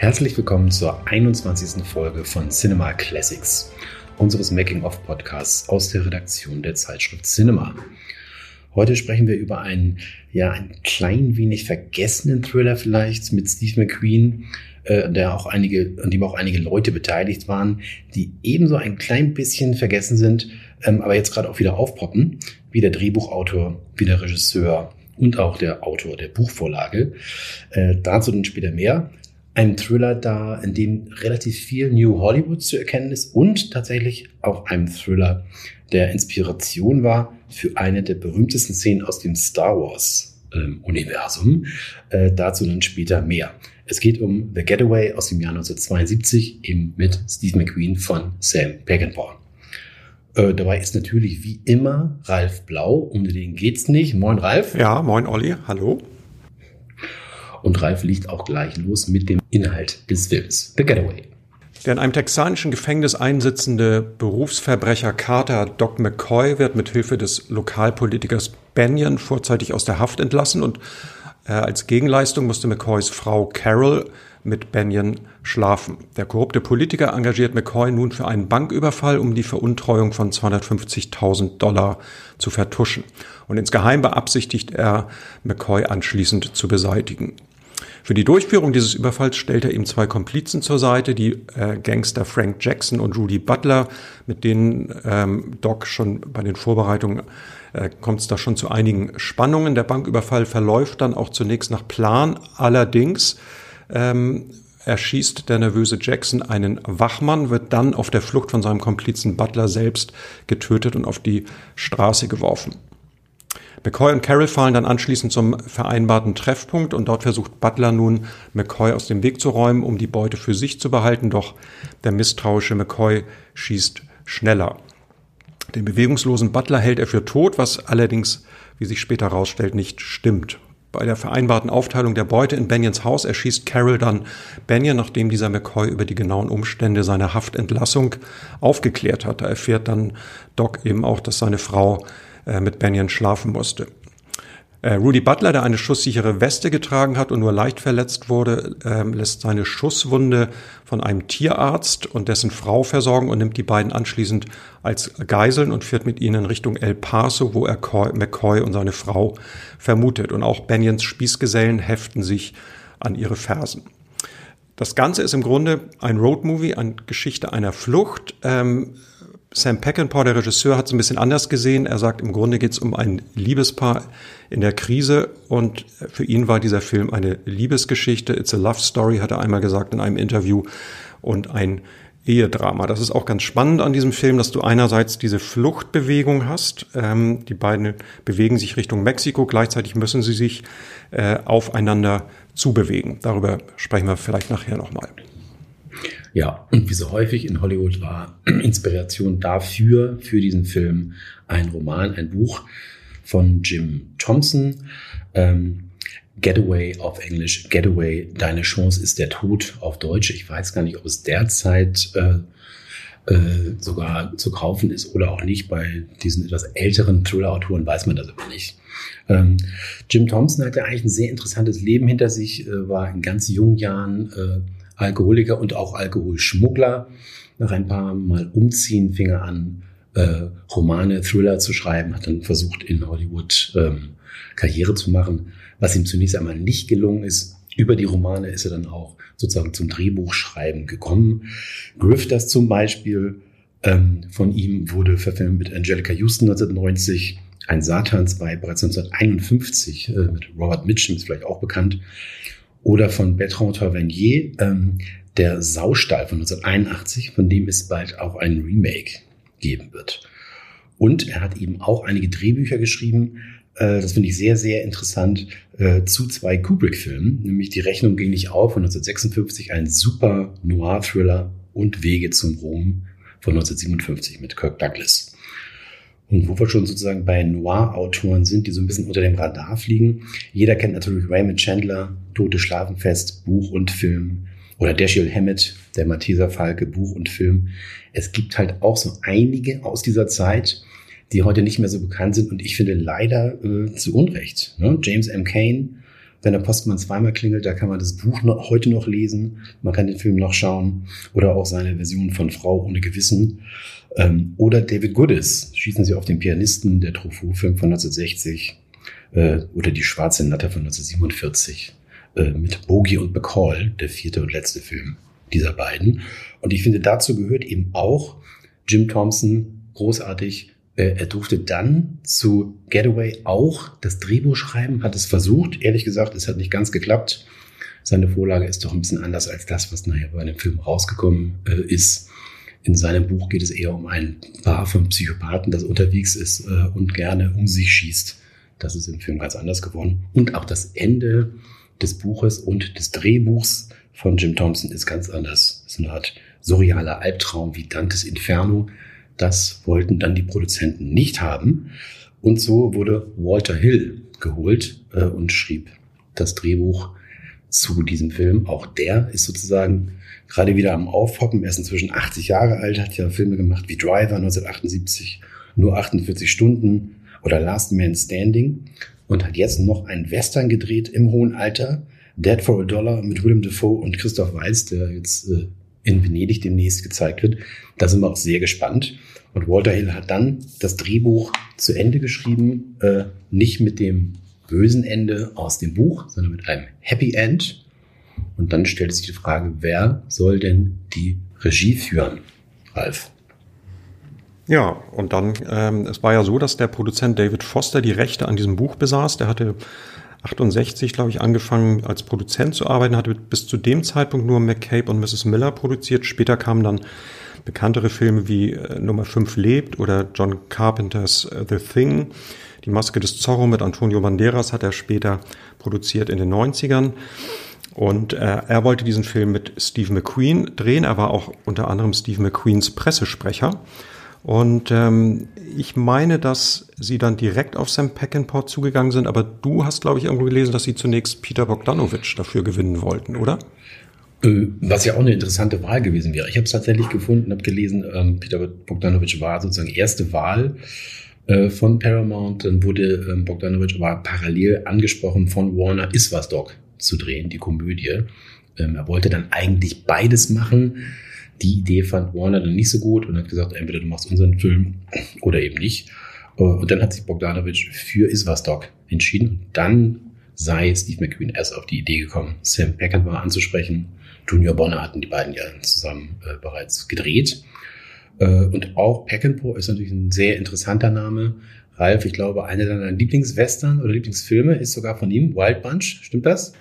Herzlich willkommen zur 21. Folge von Cinema Classics, unseres Making-of-Podcasts aus der Redaktion der Zeitschrift Cinema. Heute sprechen wir über einen, ja, ein klein wenig vergessenen Thriller vielleicht mit Steve McQueen, äh, der auch einige, an dem auch einige Leute beteiligt waren, die ebenso ein klein bisschen vergessen sind, ähm, aber jetzt gerade auch wieder aufpoppen, wie der Drehbuchautor, wie der Regisseur und auch der Autor der Buchvorlage. Äh, dazu dann später mehr ein Thriller da, in dem relativ viel New Hollywood zu erkennen ist und tatsächlich auch ein Thriller, der Inspiration war für eine der berühmtesten Szenen aus dem Star Wars ähm, Universum. Äh, dazu dann später mehr. Es geht um The Getaway aus dem Jahr 1972, eben mit Steve McQueen von Sam Peckinpah. Äh, dabei ist natürlich wie immer Ralf Blau, um den geht's nicht. Moin Ralf. Ja, moin Olli, hallo. Und Ralf liegt auch gleich los mit dem Inhalt des Films. The Getaway. Der in einem texanischen Gefängnis einsitzende Berufsverbrecher Carter Doc McCoy wird mit Hilfe des Lokalpolitikers Benyon vorzeitig aus der Haft entlassen und äh, als Gegenleistung musste McCoys Frau Carol mit Benyon schlafen. Der korrupte Politiker engagiert McCoy nun für einen Banküberfall, um die Veruntreuung von 250.000 Dollar zu vertuschen. Und insgeheim beabsichtigt er, McCoy anschließend zu beseitigen. Für die Durchführung dieses Überfalls stellt er ihm zwei Komplizen zur Seite, die äh, Gangster Frank Jackson und Rudy Butler, mit denen ähm, Doc schon bei den Vorbereitungen äh, kommt es da schon zu einigen Spannungen. Der Banküberfall verläuft dann auch zunächst nach Plan. Allerdings ähm, erschießt der nervöse Jackson einen Wachmann, wird dann auf der Flucht von seinem Komplizen Butler selbst getötet und auf die Straße geworfen. McCoy und Carroll fallen dann anschließend zum vereinbarten Treffpunkt und dort versucht Butler nun McCoy aus dem Weg zu räumen, um die Beute für sich zu behalten, doch der misstrauische McCoy schießt schneller. Den bewegungslosen Butler hält er für tot, was allerdings, wie sich später herausstellt, nicht stimmt. Bei der vereinbarten Aufteilung der Beute in Banyans Haus erschießt Carol dann Banyan, nachdem dieser McCoy über die genauen Umstände seiner Haftentlassung aufgeklärt hat. Da erfährt dann Doc eben auch, dass seine Frau äh, mit Banyan schlafen musste. Äh, Rudy Butler, der eine schusssichere Weste getragen hat und nur leicht verletzt wurde, äh, lässt seine Schusswunde von einem Tierarzt und dessen Frau versorgen und nimmt die beiden anschließend als Geiseln und führt mit ihnen Richtung El Paso, wo er McCoy und seine Frau vermutet. Und auch Banyans Spießgesellen heften sich an ihre Fersen. Das Ganze ist im Grunde ein Roadmovie, eine Geschichte einer Flucht. Ähm, Sam Peckinpah, der Regisseur, hat es ein bisschen anders gesehen. Er sagt, im Grunde geht es um ein Liebespaar in der Krise und für ihn war dieser Film eine Liebesgeschichte. It's a love story, hat er einmal gesagt in einem Interview und ein Ehedrama. Das ist auch ganz spannend an diesem Film, dass du einerseits diese Fluchtbewegung hast. Ähm, die beiden bewegen sich Richtung Mexiko, gleichzeitig müssen sie sich äh, aufeinander zubewegen. Darüber sprechen wir vielleicht nachher nochmal. Ja, und wie so häufig in Hollywood war Inspiration dafür, für diesen Film, ein Roman, ein Buch von Jim Thompson. Ähm, Getaway auf Englisch, Getaway, deine Chance ist der Tod auf Deutsch. Ich weiß gar nicht, ob es derzeit äh, äh, sogar zu kaufen ist oder auch nicht. Bei diesen etwas älteren Thriller-Autoren weiß man das aber nicht. Ähm, Jim Thompson hatte eigentlich ein sehr interessantes Leben hinter sich, äh, war in ganz jungen Jahren äh, Alkoholiker und auch Alkoholschmuggler. Nach ein paar Mal umziehen fing er an, äh, Romane, Thriller zu schreiben, hat dann versucht, in Hollywood ähm, Karriere zu machen, was ihm zunächst einmal nicht gelungen ist. Über die Romane ist er dann auch sozusagen zum Drehbuchschreiben gekommen. Grifters zum Beispiel ähm, von ihm wurde verfilmt mit Angelica Houston 1990, ein Satansweib bereits 1951 äh, mit Robert Mitchum, ist vielleicht auch bekannt. Oder von Bertrand Tavernier, ähm, der Saustall von 1981, von dem es bald auch ein Remake geben wird. Und er hat eben auch einige Drehbücher geschrieben, äh, das finde ich sehr, sehr interessant, äh, zu zwei Kubrick-Filmen, nämlich Die Rechnung ging nicht auf von 1956, ein super Noir-Thriller und Wege zum Ruhm von 1957 mit Kirk Douglas. Und wo wir schon sozusagen bei Noir-Autoren sind, die so ein bisschen unter dem Radar fliegen. Jeder kennt natürlich Raymond Chandler, Tote Schlafenfest, Buch und Film. Oder Dashiell Hammett, der Malteser Falke, Buch und Film. Es gibt halt auch so einige aus dieser Zeit, die heute nicht mehr so bekannt sind und ich finde leider äh, zu Unrecht. Ne? James M. Cain Wenn der Postmann zweimal klingelt, da kann man das Buch noch, heute noch lesen. Man kann den Film noch schauen. Oder auch seine Version von Frau ohne Gewissen. Ähm, oder David Goodis, Schießen Sie auf den Pianisten, der Truffaut-Film von 1960. Äh, oder Die schwarze Natter von 1947. Äh, mit Bogie und McCall, der vierte und letzte Film dieser beiden. Und ich finde, dazu gehört eben auch Jim Thompson, großartig. Äh, er durfte dann zu Getaway auch das Drehbuch schreiben, hat es versucht. Ehrlich gesagt, es hat nicht ganz geklappt. Seine Vorlage ist doch ein bisschen anders als das, was nachher bei dem Film rausgekommen äh, ist. In seinem Buch geht es eher um ein Paar von Psychopathen, das unterwegs ist äh, und gerne um sich schießt. Das ist im Film ganz anders geworden. Und auch das Ende des Buches und des Drehbuchs von Jim Thompson ist ganz anders. Es ist eine Art surrealer Albtraum wie Dantes Inferno. Das wollten dann die Produzenten nicht haben. Und so wurde Walter Hill geholt äh, und schrieb das Drehbuch zu diesem Film. Auch der ist sozusagen gerade wieder am Aufpoppen. Er ist inzwischen 80 Jahre alt, hat ja Filme gemacht wie Driver 1978, nur 48 Stunden oder Last Man Standing und hat jetzt noch einen Western gedreht im hohen Alter Dead for a Dollar mit Willem Dafoe und Christoph Waltz, der jetzt äh, in Venedig demnächst gezeigt wird. Da sind wir auch sehr gespannt. Und Walter Hill hat dann das Drehbuch zu Ende geschrieben, äh, nicht mit dem bösen Ende aus dem Buch, sondern mit einem Happy End. Und dann stellt sich die Frage, wer soll denn die Regie führen? Ralf. Ja, und dann, ähm, es war ja so, dass der Produzent David Foster die Rechte an diesem Buch besaß. Der hatte 68, glaube ich, angefangen als Produzent zu arbeiten, hatte bis zu dem Zeitpunkt nur McCabe und Mrs. Miller produziert. Später kamen dann bekanntere Filme wie äh, Nummer 5 lebt oder John Carpenters äh, The Thing. Die Maske des Zorro mit Antonio Banderas hat er später produziert in den 90ern. Und äh, er wollte diesen Film mit Steve McQueen drehen. Er war auch unter anderem Steve McQueens Pressesprecher. Und ähm, ich meine, dass sie dann direkt auf Sam Peckinpah zugegangen sind, aber du hast, glaube ich, irgendwo gelesen, dass sie zunächst Peter Bogdanovich dafür gewinnen wollten, oder? Äh, was ja auch eine interessante Wahl gewesen wäre. Ich habe es tatsächlich gefunden, habe gelesen, ähm, Peter Bogdanovich war sozusagen erste Wahl äh, von Paramount. Dann wurde ähm, Bogdanovich aber parallel angesprochen von Warner Iswas Dog zu drehen, die Komödie. Ähm, er wollte dann eigentlich beides machen die Idee fand Warner dann nicht so gut und hat gesagt, entweder du machst unseren Film oder eben nicht. Äh, und dann hat sich Bogdanovich für Isvastok entschieden. Und dann sei Steve McQueen erst auf die Idee gekommen, Sam Peckinpah anzusprechen. Junior Bonner hatten die beiden ja zusammen äh, bereits gedreht. Äh, und auch Peckinpah ist natürlich ein sehr interessanter Name. Ralf, ich glaube, einer deiner Lieblingswestern oder Lieblingsfilme ist sogar von ihm, Wild Bunch. Stimmt das?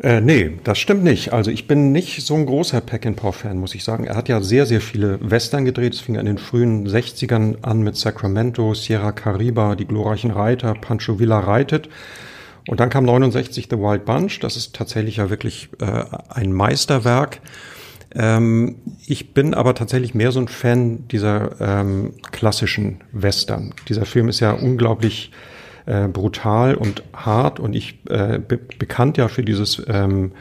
Äh, nee, das stimmt nicht. Also ich bin nicht so ein großer Peckinpah-Fan, muss ich sagen. Er hat ja sehr, sehr viele Western gedreht. Es fing in den frühen 60ern an mit Sacramento, Sierra Cariba, Die glorreichen Reiter, Pancho Villa reitet. Und dann kam 69 The Wild Bunch. Das ist tatsächlich ja wirklich äh, ein Meisterwerk. Ähm, ich bin aber tatsächlich mehr so ein Fan dieser ähm, klassischen Western. Dieser Film ist ja unglaublich äh, brutal und hart und ich äh, be bekannt ja für dieses ähm,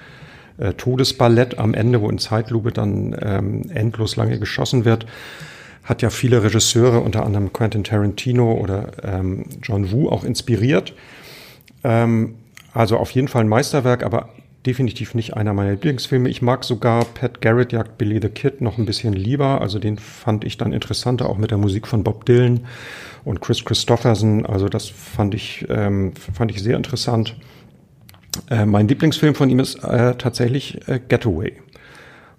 äh, Todesballett am Ende, wo in Zeitlupe dann ähm, endlos lange geschossen wird, hat ja viele Regisseure, unter anderem Quentin Tarantino oder ähm, John Woo, auch inspiriert. Ähm, also auf jeden Fall ein Meisterwerk, aber definitiv nicht einer meiner Lieblingsfilme. Ich mag sogar Pat Garrett jagt Billy the Kid noch ein bisschen lieber. Also den fand ich dann interessanter, auch mit der Musik von Bob Dylan und Chris Christopherson. Also das fand ich, ähm, fand ich sehr interessant. Äh, mein Lieblingsfilm von ihm ist äh, tatsächlich äh, Getaway.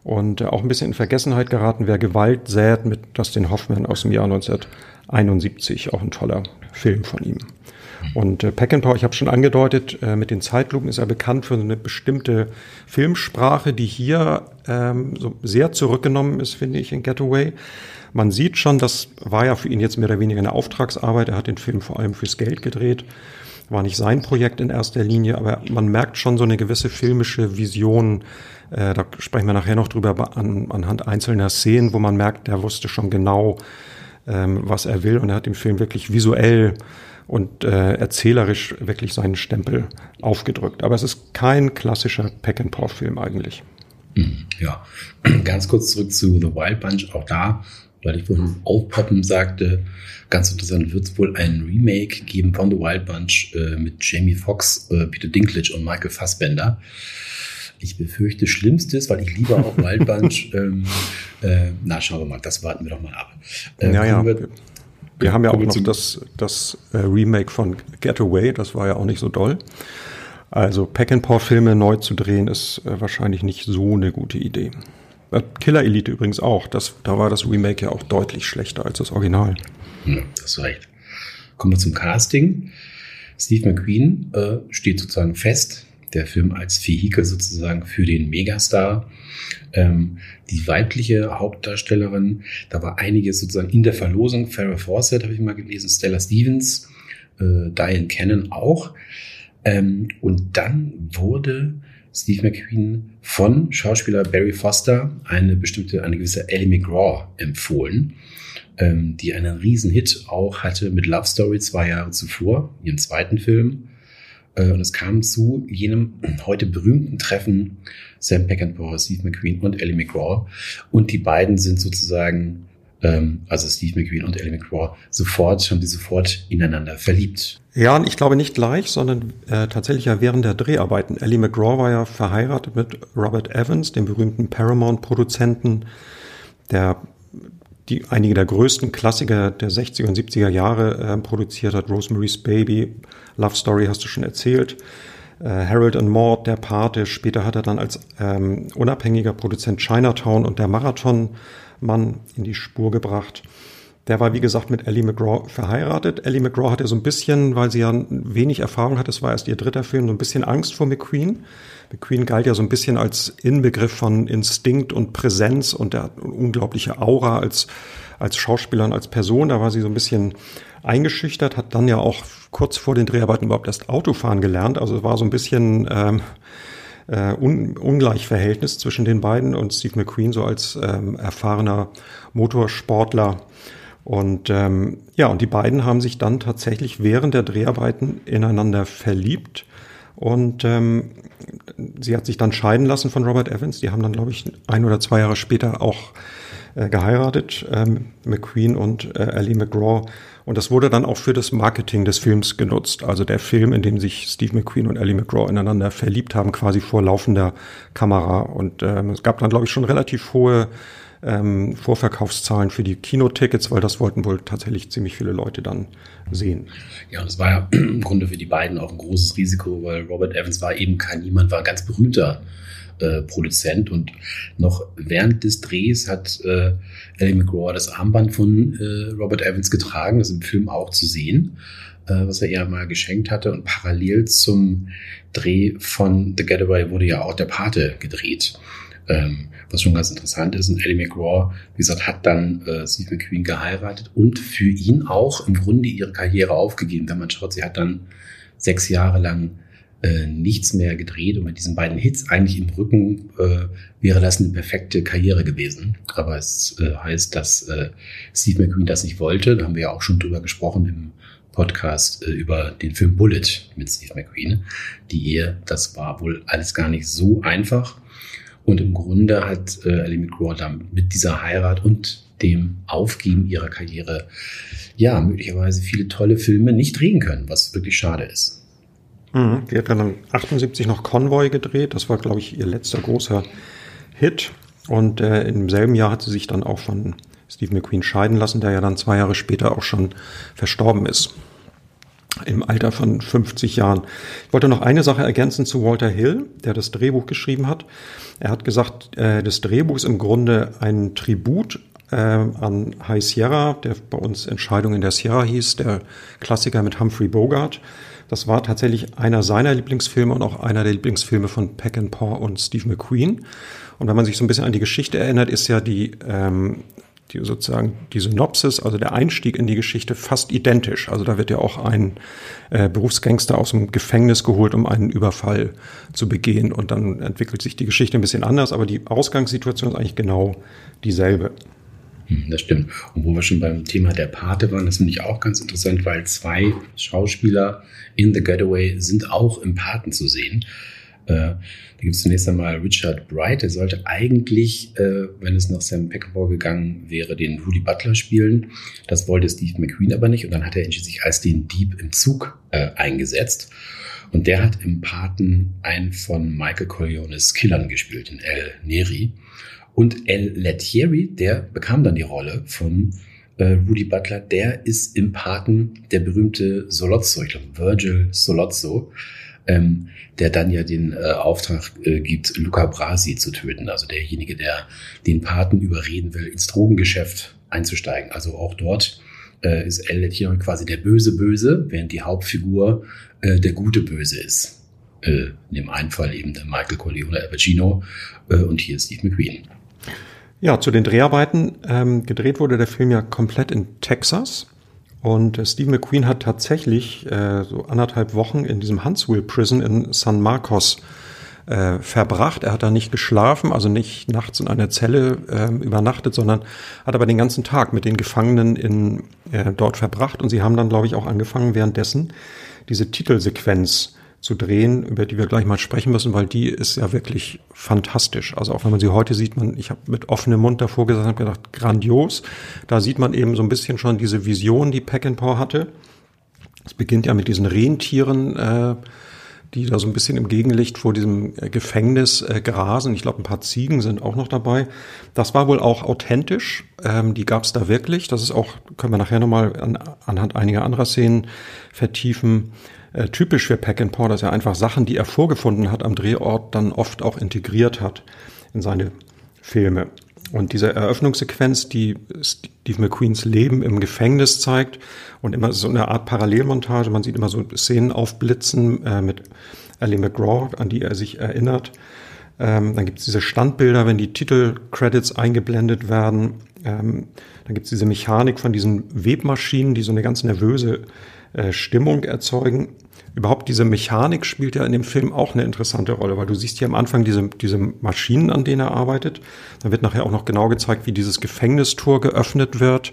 Und äh, auch ein bisschen in Vergessenheit geraten, wer Gewalt sät mit Dustin Hoffman aus dem Jahr 1971. Auch ein toller Film von ihm. Und äh, Peckinpah, ich habe schon angedeutet, äh, mit den Zeitlupen ist er bekannt für eine bestimmte Filmsprache, die hier ähm, so sehr zurückgenommen ist, finde ich, in Getaway. Man sieht schon, das war ja für ihn jetzt mehr oder weniger eine Auftragsarbeit. Er hat den Film vor allem fürs Geld gedreht. War nicht sein Projekt in erster Linie, aber man merkt schon so eine gewisse filmische Vision. Äh, da sprechen wir nachher noch drüber an, anhand einzelner Szenen, wo man merkt, der wusste schon genau, ähm, was er will und er hat dem Film wirklich visuell und äh, erzählerisch wirklich seinen Stempel aufgedrückt. Aber es ist kein klassischer Pack-and-Paw-Film eigentlich. Hm, ja, ganz kurz zurück zu The Wild Bunch. Auch da weil ich vorhin aufpoppen sagte, ganz interessant, wird es wohl ein Remake geben von The Wild Bunch äh, mit Jamie Foxx, äh, Peter Dinklage und Michael Fassbender. Ich befürchte Schlimmstes, weil ich lieber auch Wild Bunch. ähm, äh, na, schauen wir mal, das warten wir doch mal ab. Äh, ja, ja. Wir, wir haben ja auch noch das, das äh, Remake von Getaway, das war ja auch nicht so doll. Also Pack-and-Paw-Filme neu zu drehen, ist äh, wahrscheinlich nicht so eine gute Idee. Äh, Killer Elite übrigens auch. Das, da war das Remake ja auch deutlich schlechter als das Original. Ja, das ist recht. Kommen wir zum Casting. Steve McQueen äh, steht sozusagen fest. Der Film als Vehikel sozusagen für den Megastar. Ähm, die weibliche Hauptdarstellerin, da war einiges sozusagen in der Verlosung. Farrah Fawcett habe ich mal gelesen, Stella Stevens, äh, Diane Cannon auch. Ähm, und dann wurde Steve McQueen von Schauspieler Barry Foster eine bestimmte, eine gewisse Ellie McGraw empfohlen, ähm, die einen Riesenhit auch hatte mit Love Story zwei Jahre zuvor, ihrem zweiten Film. Äh, und es kam zu jenem heute berühmten Treffen Sam Peckinpah, Steve McQueen und Ellie McGraw. Und die beiden sind sozusagen ähm, also Steve McQueen und Ellie McGraw, sofort, haben sie sofort ineinander verliebt. Ja, und ich glaube nicht gleich, sondern äh, tatsächlich ja während der Dreharbeiten. Ellie McGraw war ja verheiratet mit Robert Evans, dem berühmten Paramount-Produzenten, der die einige der größten Klassiker der 60er und 70er Jahre äh, produziert hat. Rosemary's Baby, Love Story hast du schon erzählt. Äh, Harold and Maud, der Pate. Später hat er dann als ähm, unabhängiger Produzent Chinatown und der Marathon Mann in die Spur gebracht. Der war, wie gesagt, mit Ellie McGraw verheiratet. Ellie McGraw hatte so ein bisschen, weil sie ja wenig Erfahrung hatte, es war erst ihr dritter Film, so ein bisschen Angst vor McQueen. McQueen galt ja so ein bisschen als Inbegriff von Instinkt und Präsenz und der unglaubliche Aura als, als Schauspieler und als Person. Da war sie so ein bisschen eingeschüchtert, hat dann ja auch kurz vor den Dreharbeiten überhaupt erst Autofahren gelernt. Also es war so ein bisschen ähm, äh, un Ungleichverhältnis zwischen den beiden und Steve McQueen so als ähm, erfahrener Motorsportler. Und ähm, ja, und die beiden haben sich dann tatsächlich während der Dreharbeiten ineinander verliebt. Und ähm, sie hat sich dann scheiden lassen von Robert Evans. Die haben dann, glaube ich, ein oder zwei Jahre später auch äh, geheiratet, ähm, McQueen und äh, Ellie McGraw. Und das wurde dann auch für das Marketing des Films genutzt. Also der Film, in dem sich Steve McQueen und Ellie McGraw ineinander verliebt haben, quasi vor laufender Kamera. Und ähm, es gab dann, glaube ich, schon relativ hohe ähm, Vorverkaufszahlen für die Kinotickets, weil das wollten wohl tatsächlich ziemlich viele Leute dann sehen. Ja, und es war ja im Grunde für die beiden auch ein großes Risiko, weil Robert Evans war eben kein niemand, war ein ganz berühmter äh, Produzent und noch während des Drehs hat äh, Ellie McGraw das Armband von äh, Robert Evans getragen, das im Film auch zu sehen, äh, was er ihr mal geschenkt hatte und parallel zum Dreh von The Getaway wurde ja auch der Pate gedreht. Ähm, was schon ganz interessant ist. Und Ellie McGraw, wie gesagt, hat dann äh, Steve McQueen geheiratet und für ihn auch im Grunde ihre Karriere aufgegeben. Wenn man schaut, sie hat dann sechs Jahre lang äh, nichts mehr gedreht und mit diesen beiden Hits eigentlich im Rücken äh, wäre das eine perfekte Karriere gewesen. Aber es äh, heißt, dass äh, Steve McQueen das nicht wollte. Da haben wir ja auch schon drüber gesprochen im Podcast äh, über den Film Bullet mit Steve McQueen. Die Ehe, das war wohl alles gar nicht so einfach. Und im Grunde hat äh, Ellie McGraw dann mit dieser Heirat und dem Aufgeben ihrer Karriere ja möglicherweise viele tolle Filme nicht drehen können, was wirklich schade ist. Mhm, die hat dann 78 noch Convoy gedreht. Das war, glaube ich, ihr letzter großer Hit. Und äh, im selben Jahr hat sie sich dann auch von Steve McQueen scheiden lassen, der ja dann zwei Jahre später auch schon verstorben ist. Im Alter von 50 Jahren. Ich wollte noch eine Sache ergänzen zu Walter Hill, der das Drehbuch geschrieben hat. Er hat gesagt, äh, das Drehbuch ist im Grunde ein Tribut äh, an High Sierra, der bei uns Entscheidung in der Sierra hieß, der Klassiker mit Humphrey Bogart. Das war tatsächlich einer seiner Lieblingsfilme und auch einer der Lieblingsfilme von Peck and Paw und Steve McQueen. Und wenn man sich so ein bisschen an die Geschichte erinnert, ist ja die, ähm, die sozusagen die Synopsis, also der Einstieg in die Geschichte fast identisch. Also da wird ja auch ein äh, Berufsgangster aus dem Gefängnis geholt, um einen Überfall zu begehen. Und dann entwickelt sich die Geschichte ein bisschen anders, aber die Ausgangssituation ist eigentlich genau dieselbe. Hm, das stimmt. Und wo wir schon beim Thema der Pate waren, das finde ich auch ganz interessant, weil zwei Schauspieler in The Getaway sind auch im Paten zu sehen. Äh, da gibt es zunächst einmal Richard Bright, der sollte eigentlich, äh, wenn es nach Sam Peckinpah gegangen wäre, den Rudy Butler spielen. Das wollte Steve McQueen aber nicht und dann hat er sich als den Dieb im Zug äh, eingesetzt. Und der hat im Paten einen von Michael Corleones Killern gespielt, den El Neri. Und El Lettieri, der bekam dann die Rolle von äh, Rudy Butler. Der ist im Paten der berühmte Solozzo, ich glaube Virgil Solozzo, ähm, der dann ja den äh, Auftrag äh, gibt, Luca Brasi zu töten. Also derjenige, der den Paten überreden will, ins Drogengeschäft einzusteigen. Also auch dort äh, ist El Lettieri quasi der böse Böse, während die Hauptfigur äh, der gute Böse ist. Äh, in dem einen Fall eben der Michael Corleone Al Pacino äh, und hier Steve McQueen. Ja, zu den Dreharbeiten. Ähm, gedreht wurde der Film ja komplett in Texas. Und äh, Steve McQueen hat tatsächlich äh, so anderthalb Wochen in diesem Huntsville Prison in San Marcos äh, verbracht. Er hat da nicht geschlafen, also nicht nachts in einer Zelle äh, übernachtet, sondern hat aber den ganzen Tag mit den Gefangenen in, äh, dort verbracht. Und sie haben dann, glaube ich, auch angefangen, währenddessen diese Titelsequenz zu drehen, über die wir gleich mal sprechen müssen, weil die ist ja wirklich fantastisch. Also auch wenn man sie heute sieht, man, ich habe mit offenem Mund davor gesessen und gedacht, grandios. Da sieht man eben so ein bisschen schon diese Vision, die Peckinpah hatte. Es beginnt ja mit diesen Rentieren, äh, die da so ein bisschen im Gegenlicht vor diesem äh, Gefängnis äh, grasen. Ich glaube, ein paar Ziegen sind auch noch dabei. Das war wohl auch authentisch. Ähm, die gab es da wirklich. Das ist auch, können wir nachher nochmal an, anhand einiger anderer Szenen vertiefen. Äh, typisch für Peckinpah, dass er einfach Sachen, die er vorgefunden hat am Drehort, dann oft auch integriert hat in seine Filme. Und diese Eröffnungssequenz, die Steve McQueens Leben im Gefängnis zeigt und immer so eine Art Parallelmontage, man sieht immer so Szenen aufblitzen äh, mit Ellie McGraw, an die er sich erinnert. Ähm, dann gibt es diese Standbilder, wenn die Titelcredits eingeblendet werden. Ähm, dann gibt es diese Mechanik von diesen Webmaschinen, die so eine ganz nervöse äh, Stimmung erzeugen. Überhaupt diese Mechanik spielt ja in dem Film auch eine interessante Rolle, weil du siehst hier am Anfang diese, diese Maschinen, an denen er arbeitet. Dann wird nachher auch noch genau gezeigt, wie dieses Gefängnistor geöffnet wird,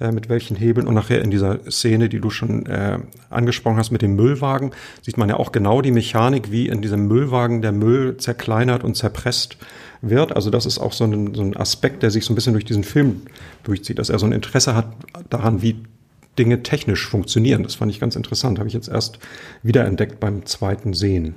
äh, mit welchen Hebeln. Und nachher in dieser Szene, die du schon äh, angesprochen hast mit dem Müllwagen, sieht man ja auch genau die Mechanik, wie in diesem Müllwagen der Müll zerkleinert und zerpresst wird. Also das ist auch so ein, so ein Aspekt, der sich so ein bisschen durch diesen Film durchzieht, dass er so ein Interesse hat daran, wie Dinge technisch funktionieren. Das fand ich ganz interessant. Habe ich jetzt erst wiederentdeckt beim zweiten Sehen.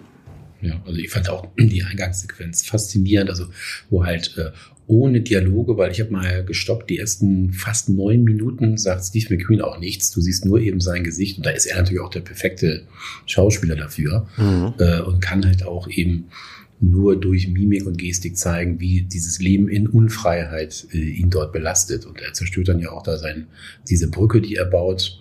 Ja, also ich fand auch die Eingangssequenz faszinierend, also wo halt äh, ohne Dialoge, weil ich habe mal gestoppt, die ersten fast neun Minuten sagt Steve McQueen auch nichts. Du siehst nur eben sein Gesicht und da ist er natürlich auch der perfekte Schauspieler dafür mhm. äh, und kann halt auch eben nur durch Mimik und Gestik zeigen, wie dieses Leben in Unfreiheit äh, ihn dort belastet. Und er zerstört dann ja auch da sein, diese Brücke, die er baut,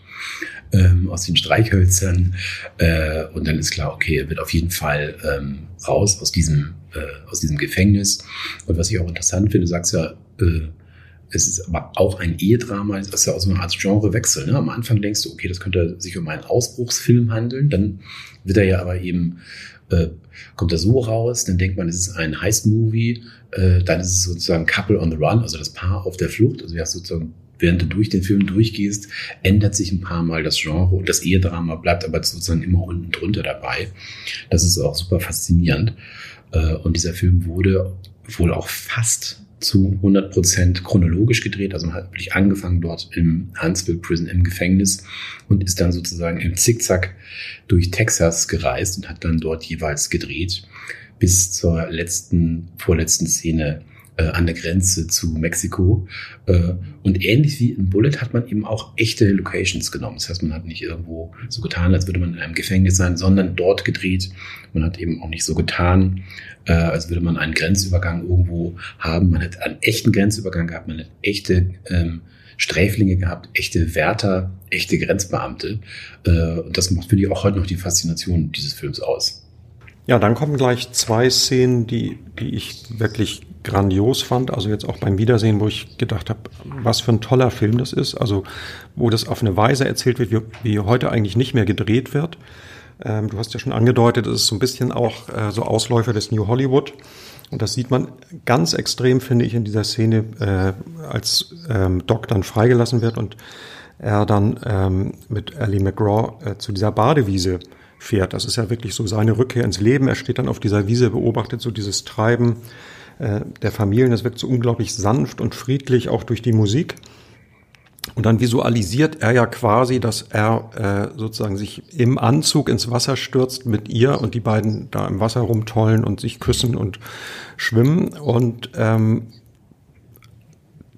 ähm, aus den Streichhölzern. Äh, und dann ist klar, okay, er wird auf jeden Fall ähm, raus aus diesem, äh, aus diesem Gefängnis. Und was ich auch interessant finde, du sagst ja, äh, es ist aber auch ein Ehedrama, das ist ja auch so eine Art Genrewechsel. Ne? Am Anfang denkst du, okay, das könnte sich um einen Ausbruchsfilm handeln. Dann wird er ja aber eben äh, kommt er so raus, dann denkt man, es ist ein Heist-Movie, äh, dann ist es sozusagen Couple on the Run, also das Paar auf der Flucht. Also du hast sozusagen, während du durch den Film durchgehst, ändert sich ein paar Mal das Genre und das Ehedrama bleibt aber sozusagen immer unten drunter dabei. Das ist auch super faszinierend. Äh, und dieser Film wurde wohl auch fast zu 100 Prozent chronologisch gedreht. Also man hat wirklich angefangen dort im Huntsville Prison im Gefängnis und ist dann sozusagen im Zickzack durch Texas gereist und hat dann dort jeweils gedreht bis zur letzten, vorletzten Szene äh, an der Grenze zu Mexiko. Äh, und ähnlich wie in Bullet hat man eben auch echte Locations genommen. Das heißt, man hat nicht irgendwo so getan, als würde man in einem Gefängnis sein, sondern dort gedreht. Man hat eben auch nicht so getan, äh, als würde man einen Grenzübergang irgendwo haben. Man hat einen echten Grenzübergang gehabt, man hat echte ähm, Sträflinge gehabt, echte Wärter, echte Grenzbeamte. Äh, und das macht, finde ich, auch heute noch die Faszination dieses Films aus. Ja, dann kommen gleich zwei Szenen, die, die ich wirklich grandios fand. Also jetzt auch beim Wiedersehen, wo ich gedacht habe, was für ein toller Film das ist. Also wo das auf eine Weise erzählt wird, wie, wie heute eigentlich nicht mehr gedreht wird. Ähm, du hast ja schon angedeutet, es ist so ein bisschen auch äh, so Ausläufer des New Hollywood. Und das sieht man ganz extrem, finde ich, in dieser Szene, äh, als ähm, Doc dann freigelassen wird und er dann ähm, mit Ellie McGraw äh, zu dieser Badewiese fährt. Das ist ja wirklich so seine Rückkehr ins Leben. Er steht dann auf dieser Wiese, beobachtet so dieses Treiben äh, der Familien. Das wirkt so unglaublich sanft und friedlich, auch durch die Musik. Und dann visualisiert er ja quasi, dass er äh, sozusagen sich im Anzug ins Wasser stürzt mit ihr und die beiden da im Wasser rumtollen und sich küssen und schwimmen. Und ähm,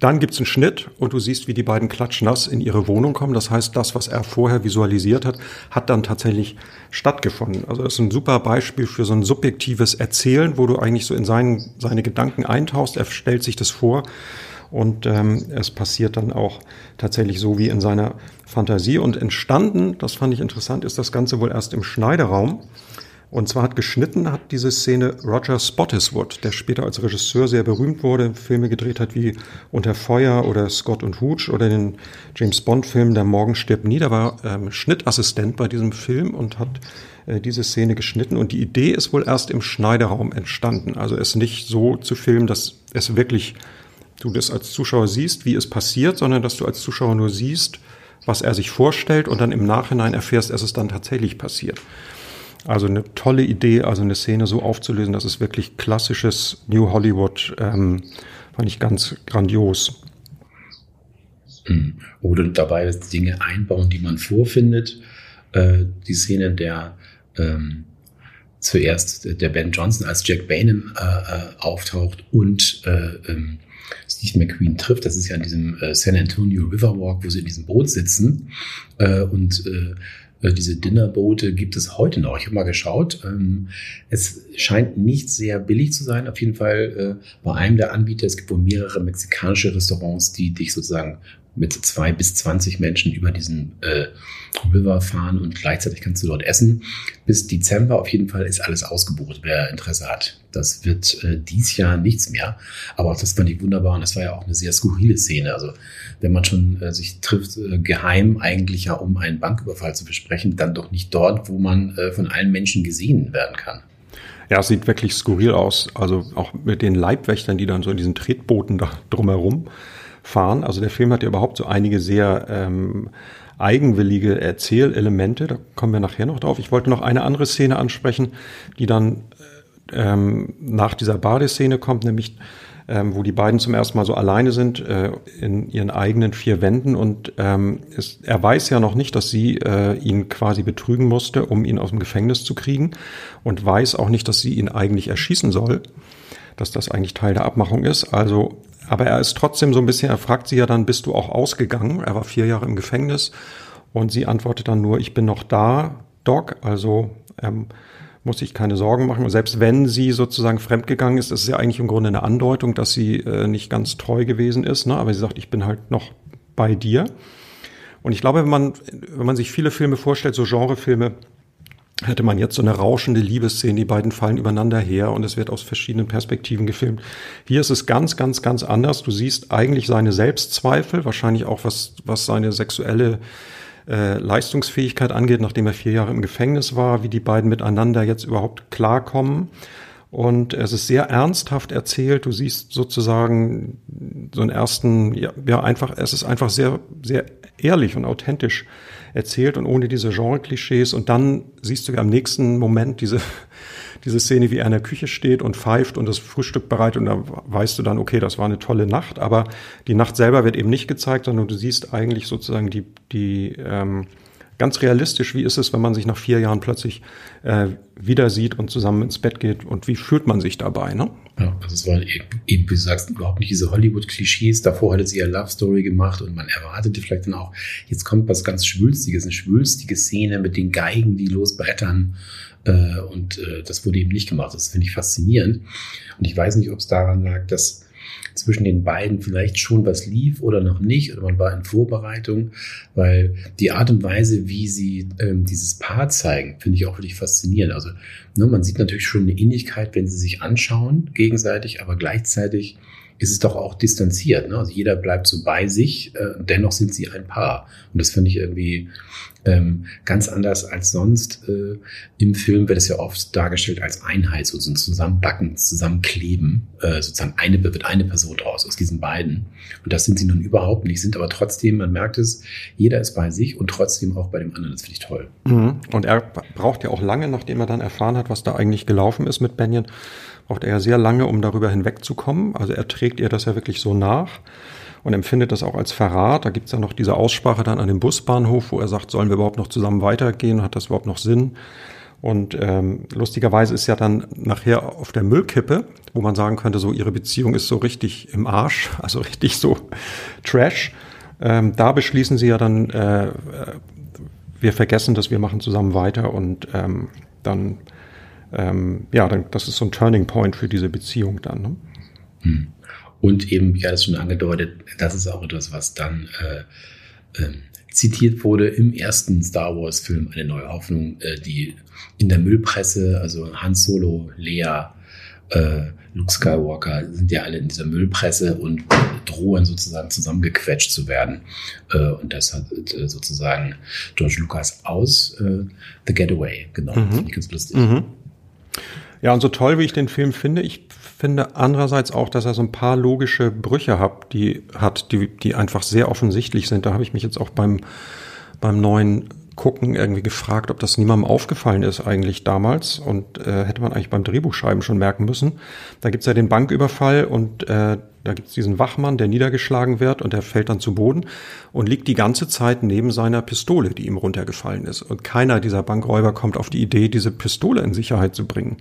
dann gibt's einen Schnitt und du siehst, wie die beiden klatschnass in ihre Wohnung kommen. Das heißt, das, was er vorher visualisiert hat, hat dann tatsächlich stattgefunden. Also das ist ein super Beispiel für so ein subjektives Erzählen, wo du eigentlich so in seinen, seine Gedanken eintauchst. Er stellt sich das vor und ähm, es passiert dann auch tatsächlich so wie in seiner Fantasie. Und entstanden, das fand ich interessant, ist das Ganze wohl erst im Schneideraum. Und zwar hat geschnitten, hat diese Szene Roger Spottiswood, der später als Regisseur sehr berühmt wurde, Filme gedreht hat wie Unter Feuer oder Scott und Hooch oder den James Bond-Film Der Morgen stirbt nie. Der war ähm, Schnittassistent bei diesem Film und hat äh, diese Szene geschnitten. Und die Idee ist wohl erst im Schneideraum entstanden. Also es nicht so zu filmen, dass es wirklich du das als Zuschauer siehst, wie es passiert, sondern dass du als Zuschauer nur siehst, was er sich vorstellt und dann im Nachhinein erfährst, dass es dann tatsächlich passiert. Also eine tolle Idee, also eine Szene so aufzulösen, dass es wirklich klassisches New Hollywood, ähm, fand ich ganz grandios. Mhm. Oder dabei Dinge einbauen, die man vorfindet. Äh, die Szene, der ähm, zuerst der Ben Johnson als Jack Bainem äh, äh, auftaucht und äh, ähm, Steve McQueen trifft. Das ist ja an diesem äh, San Antonio Riverwalk, wo sie in diesem Boot sitzen äh, und diese Dinnerboote gibt es heute noch. Ich habe mal geschaut. Ähm, es scheint nicht sehr billig zu sein. Auf jeden Fall äh, bei einem der Anbieter. Es gibt wohl mehrere mexikanische Restaurants, die dich sozusagen mit zwei bis zwanzig Menschen über diesen äh, River fahren und gleichzeitig kannst du dort essen. Bis Dezember auf jeden Fall ist alles ausgebucht, wer Interesse hat. Das wird äh, dies Jahr nichts mehr. Aber auch das fand ich wunderbar und das war ja auch eine sehr skurrile Szene. Also wenn man schon äh, sich trifft, äh, geheim eigentlich ja, um einen Banküberfall zu besprechen, dann doch nicht dort, wo man äh, von allen Menschen gesehen werden kann. Ja, es sieht wirklich skurril aus. Also auch mit den Leibwächtern, die dann so in diesen Tretbooten da drumherum fahren. Also der Film hat ja überhaupt so einige sehr ähm, eigenwillige Erzählelemente. Da kommen wir nachher noch drauf. Ich wollte noch eine andere Szene ansprechen, die dann ähm, nach dieser Badeszene kommt, nämlich ähm, wo die beiden zum ersten Mal so alleine sind äh, in ihren eigenen vier Wänden und ähm, es, er weiß ja noch nicht, dass sie äh, ihn quasi betrügen musste, um ihn aus dem Gefängnis zu kriegen und weiß auch nicht, dass sie ihn eigentlich erschießen soll, dass das eigentlich Teil der Abmachung ist. Also aber er ist trotzdem so ein bisschen, er fragt sie ja dann, bist du auch ausgegangen? Er war vier Jahre im Gefängnis und sie antwortet dann nur, ich bin noch da, Doc, also ähm, muss sich keine Sorgen machen. Und selbst wenn sie sozusagen fremdgegangen ist, ist es ja eigentlich im Grunde eine Andeutung, dass sie äh, nicht ganz treu gewesen ist. Ne? Aber sie sagt, ich bin halt noch bei dir. Und ich glaube, wenn man, wenn man sich viele Filme vorstellt, so Genrefilme, hätte man jetzt so eine rauschende Liebesszene, die beiden fallen übereinander her und es wird aus verschiedenen Perspektiven gefilmt. Hier ist es ganz, ganz, ganz anders. Du siehst eigentlich seine Selbstzweifel, wahrscheinlich auch was, was seine sexuelle äh, Leistungsfähigkeit angeht, nachdem er vier Jahre im Gefängnis war, wie die beiden miteinander jetzt überhaupt klarkommen. Und es ist sehr ernsthaft erzählt. Du siehst sozusagen so einen ersten, ja, ja einfach, es ist einfach sehr, sehr ehrlich und authentisch erzählt und ohne diese Genre-Klischees. Und dann siehst du ja am nächsten Moment diese, diese Szene, wie er in der Küche steht und pfeift und das Frühstück bereitet. Und da weißt du dann, okay, das war eine tolle Nacht. Aber die Nacht selber wird eben nicht gezeigt, sondern du siehst eigentlich sozusagen die, die, ähm, ganz realistisch, wie ist es, wenn man sich nach vier Jahren plötzlich äh, wieder sieht und zusammen ins Bett geht und wie fühlt man sich dabei, ne? Ja, also es war eben, wie du sagst, überhaupt nicht diese Hollywood-Klischees. Davor hatte sie ja Love Story gemacht und man erwartete vielleicht dann auch, jetzt kommt was ganz Schwülstiges, eine schwülstige Szene mit den Geigen, die losbrettern. Äh, und äh, das wurde eben nicht gemacht. Das finde ich faszinierend. Und ich weiß nicht, ob es daran lag, dass zwischen den beiden vielleicht schon was lief oder noch nicht oder man war in Vorbereitung, weil die Art und Weise, wie sie ähm, dieses Paar zeigen, finde ich auch wirklich faszinierend. Also ne, man sieht natürlich schon eine Ähnlichkeit, wenn sie sich anschauen gegenseitig, aber gleichzeitig ist es doch auch distanziert. Ne? Also jeder bleibt so bei sich, äh, dennoch sind sie ein Paar. Und das finde ich irgendwie ähm, ganz anders als sonst. Äh, Im Film wird es ja oft dargestellt als Einheit, so ein Zusammenbacken, Zusammenkleben. Äh, sozusagen eine wird eine Person draus aus diesen beiden. Und das sind sie nun überhaupt nicht, sind aber trotzdem, man merkt es, jeder ist bei sich und trotzdem auch bei dem anderen. Das finde ich toll. Mhm. Und er braucht ja auch lange, nachdem er dann erfahren hat, was da eigentlich gelaufen ist mit Benjen, braucht er ja sehr lange, um darüber hinwegzukommen. Also er trägt ihr das ja wirklich so nach und empfindet das auch als Verrat. Da gibt es ja noch diese Aussprache dann an dem Busbahnhof, wo er sagt, sollen wir überhaupt noch zusammen weitergehen? Hat das überhaupt noch Sinn? Und ähm, lustigerweise ist ja dann nachher auf der Müllkippe, wo man sagen könnte, so ihre Beziehung ist so richtig im Arsch, also richtig so Trash. Ähm, da beschließen sie ja dann, äh, wir vergessen das, wir machen zusammen weiter und ähm, dann, ähm, ja, dann, das ist so ein Turning Point für diese Beziehung dann. Ne? Hm. Und eben, wie alles schon angedeutet, das ist auch etwas, was dann äh, äh, zitiert wurde im ersten Star Wars-Film Eine neue Hoffnung, äh, die in der Müllpresse, also Han Solo, Lea, äh, Luke Skywalker sind ja alle in dieser Müllpresse und drohen sozusagen zusammengequetscht zu werden. Äh, und das hat äh, sozusagen George Lucas aus The Getaway genommen. Mhm. Finde ich ganz lustig. Mhm. Ja, und so toll, wie ich den Film finde, ich finde andererseits auch, dass er so ein paar logische Brüche hat, die hat, die, die einfach sehr offensichtlich sind. Da habe ich mich jetzt auch beim, beim neuen Gucken irgendwie gefragt, ob das niemandem aufgefallen ist eigentlich damals und äh, hätte man eigentlich beim Drehbuchschreiben schon merken müssen. Da gibt's ja den Banküberfall und äh, da gibt's diesen Wachmann, der niedergeschlagen wird und der fällt dann zu Boden und liegt die ganze Zeit neben seiner Pistole, die ihm runtergefallen ist. Und keiner dieser Bankräuber kommt auf die Idee, diese Pistole in Sicherheit zu bringen.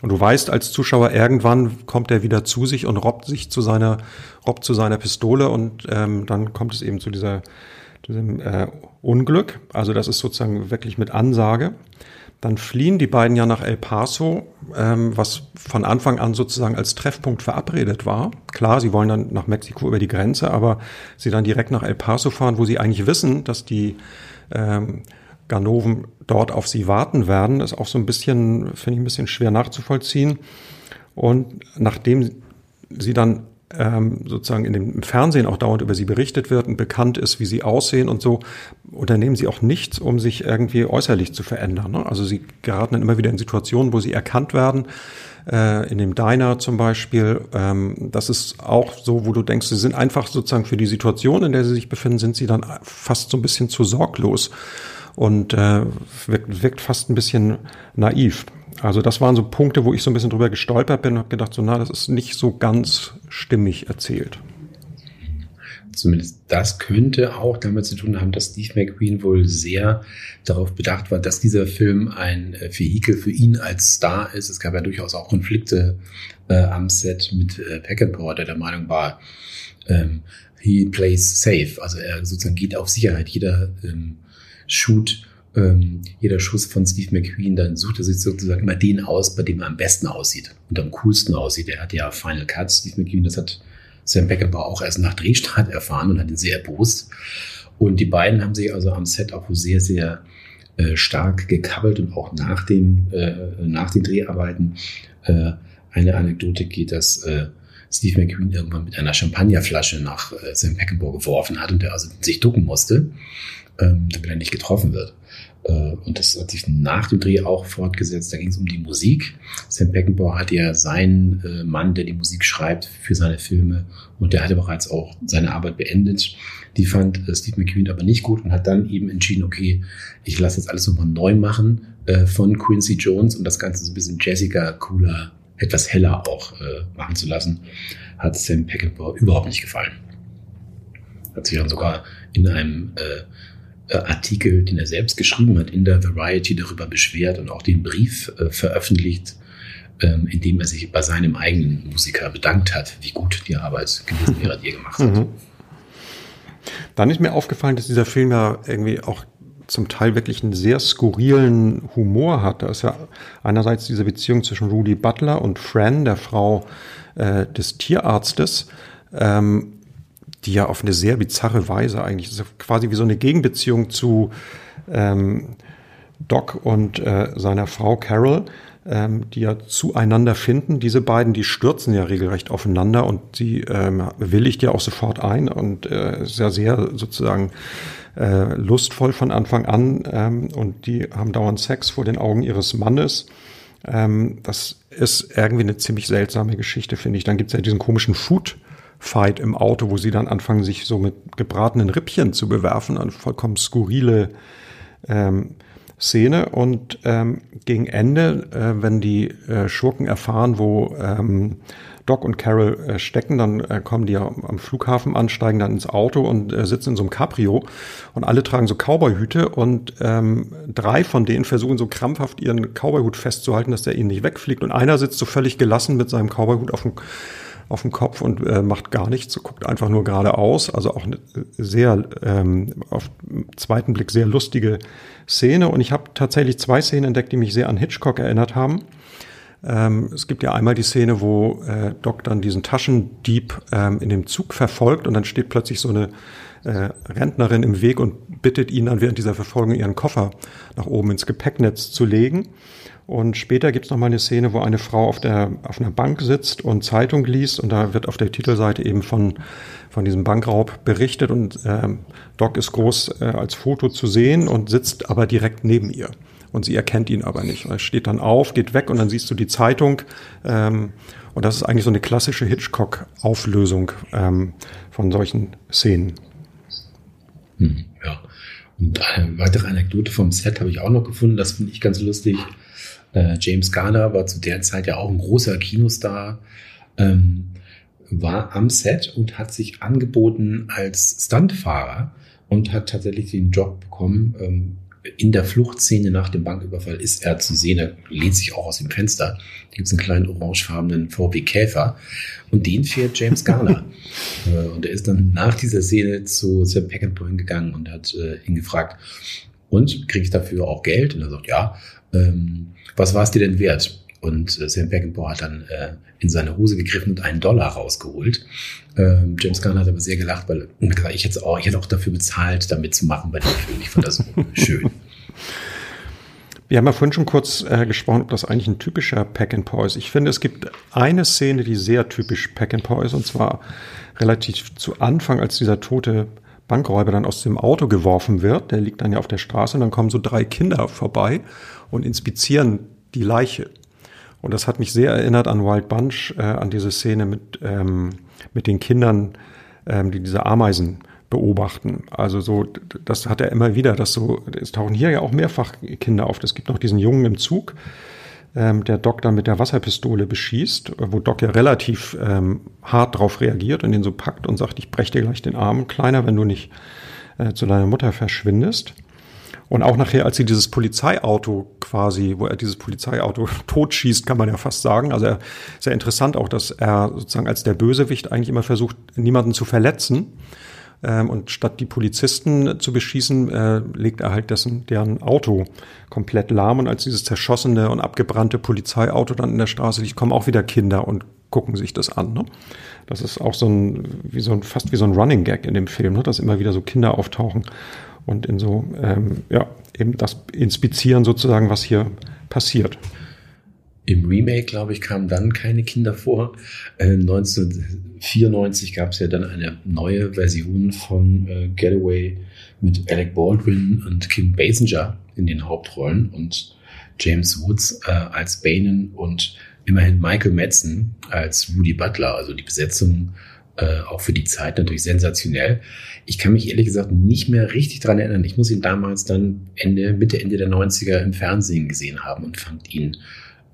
Und du weißt als Zuschauer, irgendwann kommt er wieder zu sich und robbt sich zu seiner, robbt zu seiner Pistole und ähm, dann kommt es eben zu dieser, diesem äh, Unglück. Also das ist sozusagen wirklich mit Ansage. Dann fliehen die beiden ja nach El Paso, ähm, was von Anfang an sozusagen als Treffpunkt verabredet war. Klar, sie wollen dann nach Mexiko über die Grenze, aber sie dann direkt nach El Paso fahren, wo sie eigentlich wissen, dass die ähm, Ganoven dort auf sie warten werden, ist auch so ein bisschen, finde ich, ein bisschen schwer nachzuvollziehen. Und nachdem sie dann ähm, sozusagen in dem Fernsehen auch dauernd über sie berichtet wird und bekannt ist, wie sie aussehen und so, unternehmen sie auch nichts, um sich irgendwie äußerlich zu verändern. Ne? Also sie geraten dann immer wieder in Situationen, wo sie erkannt werden, äh, in dem Diner zum Beispiel. Ähm, das ist auch so, wo du denkst, sie sind einfach sozusagen für die Situation, in der sie sich befinden, sind sie dann fast so ein bisschen zu sorglos und äh, wirkt, wirkt fast ein bisschen naiv. Also das waren so Punkte, wo ich so ein bisschen drüber gestolpert bin und habe gedacht, so na, das ist nicht so ganz stimmig erzählt. Zumindest das könnte auch damit zu tun haben, dass Steve McQueen wohl sehr darauf bedacht war, dass dieser Film ein äh, Vehikel für ihn als Star ist. Es gab ja durchaus auch Konflikte äh, am Set mit äh, Peckinpah, der der Meinung war, ähm, he plays safe. Also er sozusagen geht auf Sicherheit. Jeder ähm, Shoot ähm, jeder Schuss von Steve McQueen, dann sucht er sich sozusagen immer den aus, bei dem er am besten aussieht und am coolsten aussieht. Er hat ja Final Cut, Steve McQueen, das hat Sam Peckinpah auch erst nach Drehstart erfahren und hat ihn sehr erbost. Und die beiden haben sich also am Set auch sehr, sehr äh, stark gekabbelt und auch nach dem, äh, nach den Dreharbeiten. Äh, eine Anekdote geht, dass äh, Steve McQueen irgendwann mit einer Champagnerflasche nach äh, Sam Peckinpah geworfen hat und der also sich ducken musste, ähm, damit er nicht getroffen wird. Äh, und das hat sich nach dem Dreh auch fortgesetzt. Da ging es um die Musik. Sam Peckinpah hat ja seinen äh, Mann, der die Musik schreibt für seine Filme. Und der hatte bereits auch seine Arbeit beendet. Die fand äh, Steve McQueen aber nicht gut und hat dann eben entschieden, okay, ich lasse jetzt alles nochmal neu machen von Quincy Jones und das Ganze so ein bisschen Jessica cooler, etwas heller auch machen zu lassen. Hat Sam Peckinpah überhaupt nicht gefallen. Hat sich dann sogar in einem äh, Artikel, den er selbst geschrieben hat, in der Variety darüber beschwert und auch den Brief äh, veröffentlicht, ähm, in dem er sich bei seinem eigenen Musiker bedankt hat, wie gut die Arbeit gewesen wäre, die er gemacht hat. Mhm. Dann ist mir aufgefallen, dass dieser Film ja irgendwie auch zum Teil wirklich einen sehr skurrilen Humor hat. Da ist ja einerseits diese Beziehung zwischen Rudy Butler und Fran, der Frau äh, des Tierarztes, ähm, die ja auf eine sehr bizarre Weise eigentlich, ist quasi wie so eine Gegenbeziehung zu ähm, Doc und äh, seiner Frau Carol. ähm, die ja zueinander finden. Diese beiden, die stürzen ja regelrecht aufeinander und sie ähm, willigt ja auch sofort ein und äh, ist ja sehr sozusagen äh, lustvoll von Anfang an ähm, und die haben dauernd Sex vor den Augen ihres Mannes. Ähm, das ist irgendwie eine ziemlich seltsame Geschichte, finde ich. Dann gibt's ja diesen komischen Food. Fight im Auto, wo sie dann anfangen, sich so mit gebratenen Rippchen zu bewerfen, eine vollkommen skurrile ähm, Szene. Und ähm, gegen Ende, äh, wenn die äh, Schurken erfahren, wo ähm, Doc und Carol äh, stecken, dann äh, kommen die am Flughafen an, steigen dann ins Auto und äh, sitzen in so einem Cabrio. Und alle tragen so Cowboyhüte und ähm, drei von denen versuchen so krampfhaft ihren Cowboyhut festzuhalten, dass der ihnen nicht wegfliegt. Und einer sitzt so völlig gelassen mit seinem Cowboyhut auf dem auf dem Kopf und äh, macht gar nichts, guckt einfach nur geradeaus. Also auch eine sehr, ähm, auf zweiten Blick sehr lustige Szene. Und ich habe tatsächlich zwei Szenen entdeckt, die mich sehr an Hitchcock erinnert haben. Ähm, es gibt ja einmal die Szene, wo äh, Doc dann diesen Taschendieb ähm, in dem Zug verfolgt und dann steht plötzlich so eine äh, Rentnerin im Weg und bittet ihn dann während dieser Verfolgung ihren Koffer nach oben ins Gepäcknetz zu legen. Und später gibt es noch mal eine Szene, wo eine Frau auf, der, auf einer Bank sitzt und Zeitung liest und da wird auf der Titelseite eben von, von diesem Bankraub berichtet und ähm, Doc ist groß äh, als Foto zu sehen und sitzt aber direkt neben ihr. Und sie erkennt ihn aber nicht. Er steht dann auf, geht weg und dann siehst du die Zeitung. Ähm, und das ist eigentlich so eine klassische Hitchcock-Auflösung ähm, von solchen Szenen. Hm. Und eine weitere Anekdote vom Set habe ich auch noch gefunden. Das finde ich ganz lustig. Äh, James Garner war zu der Zeit ja auch ein großer Kinostar, ähm, war am Set und hat sich angeboten als Stuntfahrer und hat tatsächlich den Job bekommen. Ähm, in der Fluchtszene nach dem Banküberfall ist er zu sehen, er lehnt sich auch aus dem Fenster. Da gibt es einen kleinen orangefarbenen VW Käfer und den fährt James Garner. Äh, und er ist dann nach dieser Szene zu Sam Peckinpah gegangen und hat äh, ihn gefragt, und kriege ich dafür auch Geld? Und er sagt, ja. Ähm, was war es dir denn wert? Und äh, Sam Peckinpah hat dann äh, in seine Hose gegriffen und einen Dollar rausgeholt. Ähm, James Gunn hat aber sehr gelacht, weil ich hätte auch, ich hätte auch dafür bezahlt, da mitzumachen bei dem Film. Ich fand das schön. Wir haben ja vorhin schon kurz äh, gesprochen, ob das eigentlich ein typischer Pack and Paw ist. Ich finde, es gibt eine Szene, die sehr typisch Pack and Paw ist, und zwar relativ zu Anfang, als dieser tote Bankräuber dann aus dem Auto geworfen wird. Der liegt dann ja auf der Straße und dann kommen so drei Kinder vorbei und inspizieren die Leiche. Und das hat mich sehr erinnert an Wild Bunch, äh, an diese Szene mit, ähm, mit den Kindern, ähm, die diese Ameisen beobachten. Also so, das hat er immer wieder, dass so, es tauchen hier ja auch mehrfach Kinder auf. Es gibt noch diesen Jungen im Zug, ähm, der Doc dann mit der Wasserpistole beschießt, wo Doc ja relativ ähm, hart drauf reagiert und ihn so packt und sagt, ich brech dir gleich den Arm, Kleiner, wenn du nicht äh, zu deiner Mutter verschwindest. Und auch nachher, als sie dieses Polizeiauto quasi, wo er dieses Polizeiauto totschießt, kann man ja fast sagen. Also er, sehr interessant auch, dass er sozusagen als der Bösewicht eigentlich immer versucht, niemanden zu verletzen. Ähm, und statt die Polizisten zu beschießen, äh, legt er halt dessen, deren Auto komplett lahm. Und als dieses zerschossene und abgebrannte Polizeiauto dann in der Straße liegt, kommen auch wieder Kinder und gucken sich das an. Ne? Das ist auch so ein, wie so ein, fast wie so ein Running Gag in dem Film, ne? dass immer wieder so Kinder auftauchen und in so, ähm, ja, eben das inspizieren sozusagen, was hier passiert. Im Remake, glaube ich, kamen dann keine Kinder vor. Äh, 1994 gab es ja dann eine neue Version von äh, Getaway mit Alec Baldwin und Kim Basinger in den Hauptrollen und James Woods äh, als Banen und immerhin Michael Madsen als Rudy Butler. Also die Besetzung äh, auch für die Zeit natürlich sensationell. Ich kann mich ehrlich gesagt nicht mehr richtig dran erinnern. Ich muss ihn damals dann Ende, Mitte, Ende der 90er im Fernsehen gesehen haben und fand ihn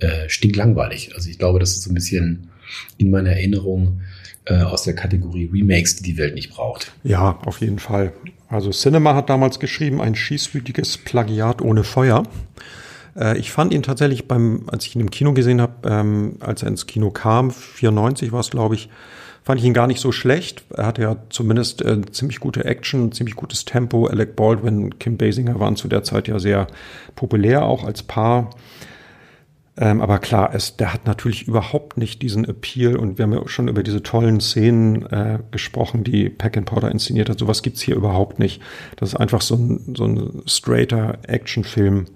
äh, stinklangweilig. Also ich glaube, das ist so ein bisschen in meiner Erinnerung äh, aus der Kategorie Remakes, die die Welt nicht braucht. Ja, auf jeden Fall. Also Cinema hat damals geschrieben, ein schießwütiges Plagiat ohne Feuer. Äh, ich fand ihn tatsächlich beim, als ich ihn im Kino gesehen habe, ähm, als er ins Kino kam, 94 war es, glaube ich, fand ich ihn gar nicht so schlecht. Er hatte ja zumindest äh, ziemlich gute Action, ziemlich gutes Tempo. Alec Baldwin, Kim Basinger waren zu der Zeit ja sehr populär, auch als Paar. Ähm, aber klar, es, der hat natürlich überhaupt nicht diesen Appeal und wir haben ja schon über diese tollen Szenen äh, gesprochen, die Pack and Powder inszeniert hat. Sowas gibt's hier überhaupt nicht. Das ist einfach so ein, so ein straighter Actionfilm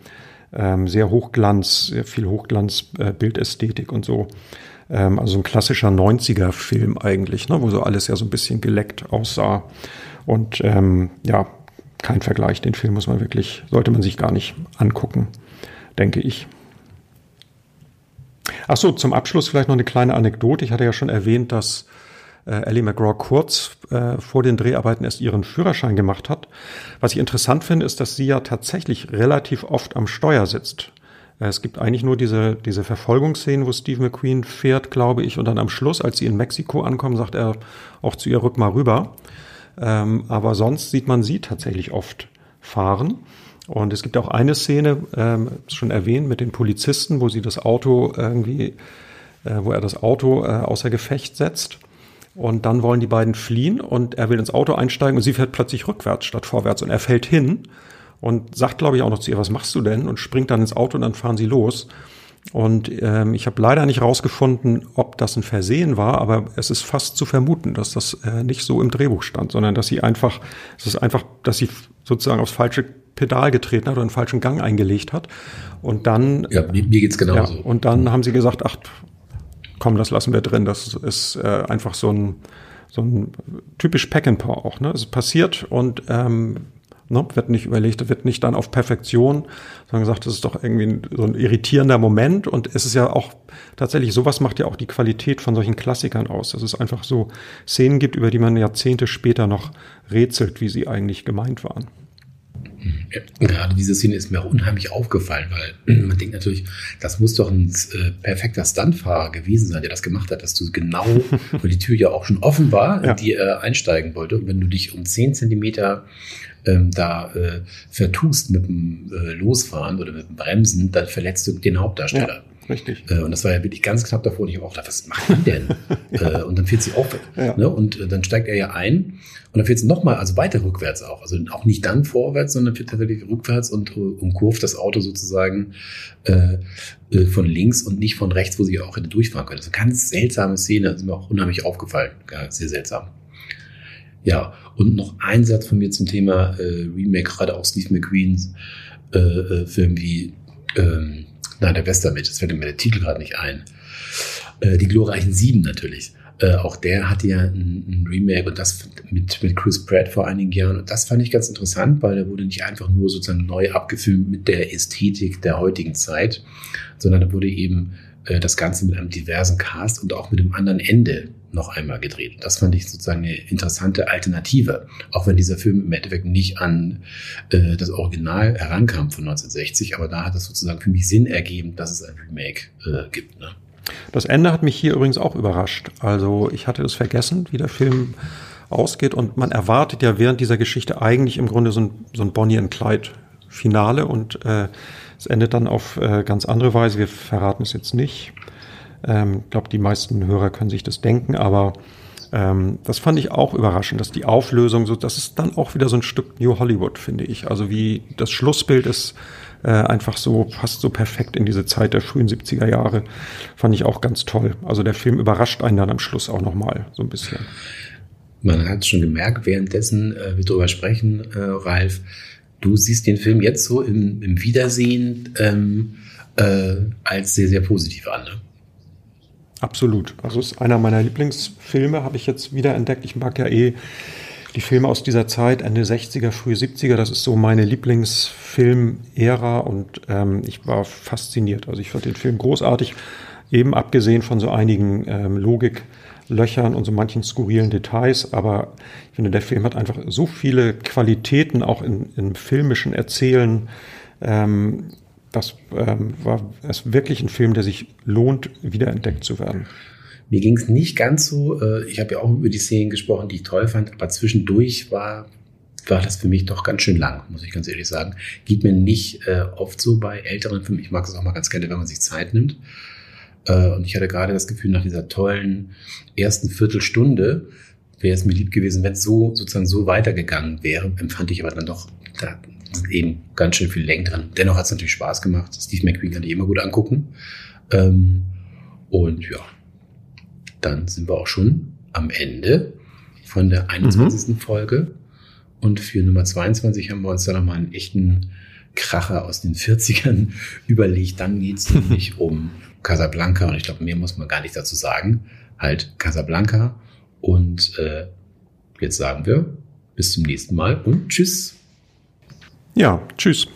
ähm, sehr Hochglanz, sehr viel Hochglanz, äh, Bildästhetik und so. Ähm, also ein klassischer 90er-Film eigentlich, ne, wo so alles ja so ein bisschen geleckt aussah. Und ähm, ja, kein Vergleich. Den Film muss man wirklich, sollte man sich gar nicht angucken, denke ich. Ach so, zum Abschluss vielleicht noch eine kleine Anekdote. Ich hatte ja schon erwähnt, dass äh, Ellie McGraw kurz äh, vor den Dreharbeiten erst ihren Führerschein gemacht hat. Was ich interessant finde, ist, dass sie ja tatsächlich relativ oft am Steuer sitzt. Es gibt eigentlich nur diese, diese Verfolgungsszenen, wo Steve McQueen fährt, glaube ich, und dann am Schluss, als sie in Mexiko ankommen, sagt er auch zu ihr, rück mal rüber. Ähm, aber sonst sieht man sie tatsächlich oft fahren. Und es gibt auch eine Szene, ähm, schon erwähnt, mit den Polizisten, wo sie das Auto irgendwie, äh, wo er das Auto äh, außer Gefecht setzt. Und dann wollen die beiden fliehen und er will ins Auto einsteigen und sie fährt plötzlich rückwärts statt vorwärts und er fällt hin und sagt, glaube ich, auch noch zu ihr, was machst du denn? Und springt dann ins Auto und dann fahren sie los. Und ähm, ich habe leider nicht rausgefunden, ob das ein Versehen war, aber es ist fast zu vermuten, dass das äh, nicht so im Drehbuch stand, sondern dass sie einfach, es ist einfach, dass sie sozusagen aufs falsche Pedal getreten hat oder einen falschen Gang eingelegt hat. Und dann. Ja, mir, mir geht's genauso. Ja, und dann haben sie gesagt, ach, komm, das lassen wir drin. Das ist äh, einfach so ein, so ein typisch Pack and Paw auch. Ne? Es passiert und ähm, ne, wird nicht überlegt, wird nicht dann auf Perfektion, sondern gesagt, das ist doch irgendwie so ein irritierender Moment. Und es ist ja auch tatsächlich, sowas macht ja auch die Qualität von solchen Klassikern aus, dass es einfach so Szenen gibt, über die man Jahrzehnte später noch rätselt, wie sie eigentlich gemeint waren. Gerade diese Szene ist mir auch unheimlich aufgefallen, weil man denkt natürlich, das muss doch ein äh, perfekter Stuntfahrer gewesen sein, der das gemacht hat, dass du genau, weil die Tür ja auch schon offen war, ja. in die er einsteigen wollte. Und wenn du dich um zehn Zentimeter ähm, da äh, vertust mit dem äh, Losfahren oder mit dem Bremsen, dann verletzt du den Hauptdarsteller. Ja. Richtig. Äh, und das war ja wirklich ganz knapp davor. Und ich habe auch gedacht, was macht die denn? ja. äh, und dann fährt sie auch weg. Ja. Ne? Und äh, dann steigt er ja ein und dann fährt sie nochmal, also weiter rückwärts auch. Also auch nicht dann vorwärts, sondern fährt tatsächlich rückwärts und umkurvt das Auto sozusagen äh, von links und nicht von rechts, wo sie auch hätte durchfahren können. Das ist eine ganz seltsame Szene, das ist mir auch unheimlich aufgefallen. Ja, sehr seltsam. Ja, und noch ein Satz von mir zum Thema äh, Remake, gerade auch Steve McQueens äh, äh, Film wie ähm, Nein, der Western mit, das fällt mir der Titel gerade nicht ein. Äh, die glorreichen Sieben natürlich. Äh, auch der hatte ja ein, ein, Remake und das mit, mit Chris Pratt vor einigen Jahren. Und das fand ich ganz interessant, weil der wurde nicht einfach nur sozusagen neu abgefilmt mit der Ästhetik der heutigen Zeit, sondern da wurde eben äh, das Ganze mit einem diversen Cast und auch mit einem anderen Ende noch einmal gedreht. Das fand ich sozusagen eine interessante Alternative, auch wenn dieser Film im Endeffekt nicht an äh, das Original herankam von 1960, aber da hat es sozusagen für mich Sinn ergeben, dass es ein Remake äh, gibt. Ne? Das Ende hat mich hier übrigens auch überrascht. Also ich hatte es vergessen, wie der Film ausgeht und man erwartet ja während dieser Geschichte eigentlich im Grunde so ein, so ein Bonnie and Clyde Finale und äh, es endet dann auf äh, ganz andere Weise. Wir verraten es jetzt nicht. Ähm, ich glaube, die meisten Hörer können sich das denken, aber ähm, das fand ich auch überraschend, dass die Auflösung so, das ist dann auch wieder so ein Stück New Hollywood, finde ich. Also wie das Schlussbild ist äh, einfach so, passt so perfekt in diese Zeit der frühen 70er Jahre. Fand ich auch ganz toll. Also der Film überrascht einen dann am Schluss auch nochmal so ein bisschen. Man hat schon gemerkt, währenddessen äh, wir darüber sprechen, äh, Ralf, du siehst den Film jetzt so im, im Wiedersehen ähm, äh, als sehr, sehr positiv an. Ne? Absolut. Also ist einer meiner Lieblingsfilme, habe ich jetzt wieder entdeckt. Ich mag ja eh die Filme aus dieser Zeit, Ende 60er, frühe 70er. Das ist so meine Lieblingsfilm-Ära und ähm, ich war fasziniert. Also ich fand den Film großartig, eben abgesehen von so einigen ähm, Logiklöchern und so manchen skurrilen Details. Aber ich finde, der Film hat einfach so viele Qualitäten auch in, im filmischen Erzählen. Ähm, das ähm, war es wirklich ein Film, der sich lohnt, wiederentdeckt zu werden. Mir ging es nicht ganz so. Äh, ich habe ja auch über die Szenen gesprochen, die ich toll fand, aber zwischendurch war, war das für mich doch ganz schön lang, muss ich ganz ehrlich sagen. Geht mir nicht äh, oft so bei älteren Filmen. Ich mag es auch mal ganz gerne, wenn man sich Zeit nimmt. Äh, und ich hatte gerade das Gefühl, nach dieser tollen ersten Viertelstunde wäre es mir lieb gewesen, wenn es so sozusagen so weitergegangen wäre. Empfand ich aber dann doch, da eben ganz schön viel Längen dran. Dennoch hat es natürlich Spaß gemacht. Steve McQueen kann ich immer gut angucken. Ähm, und ja, dann sind wir auch schon am Ende von der 21. Mhm. Folge. Und für Nummer 22 haben wir uns da nochmal einen echten Kracher aus den 40ern überlegt. Dann geht's nämlich um Casablanca und ich glaube, mehr muss man gar nicht dazu sagen. Halt Casablanca und äh, jetzt sagen wir bis zum nächsten Mal und tschüss. Ja, tschüss.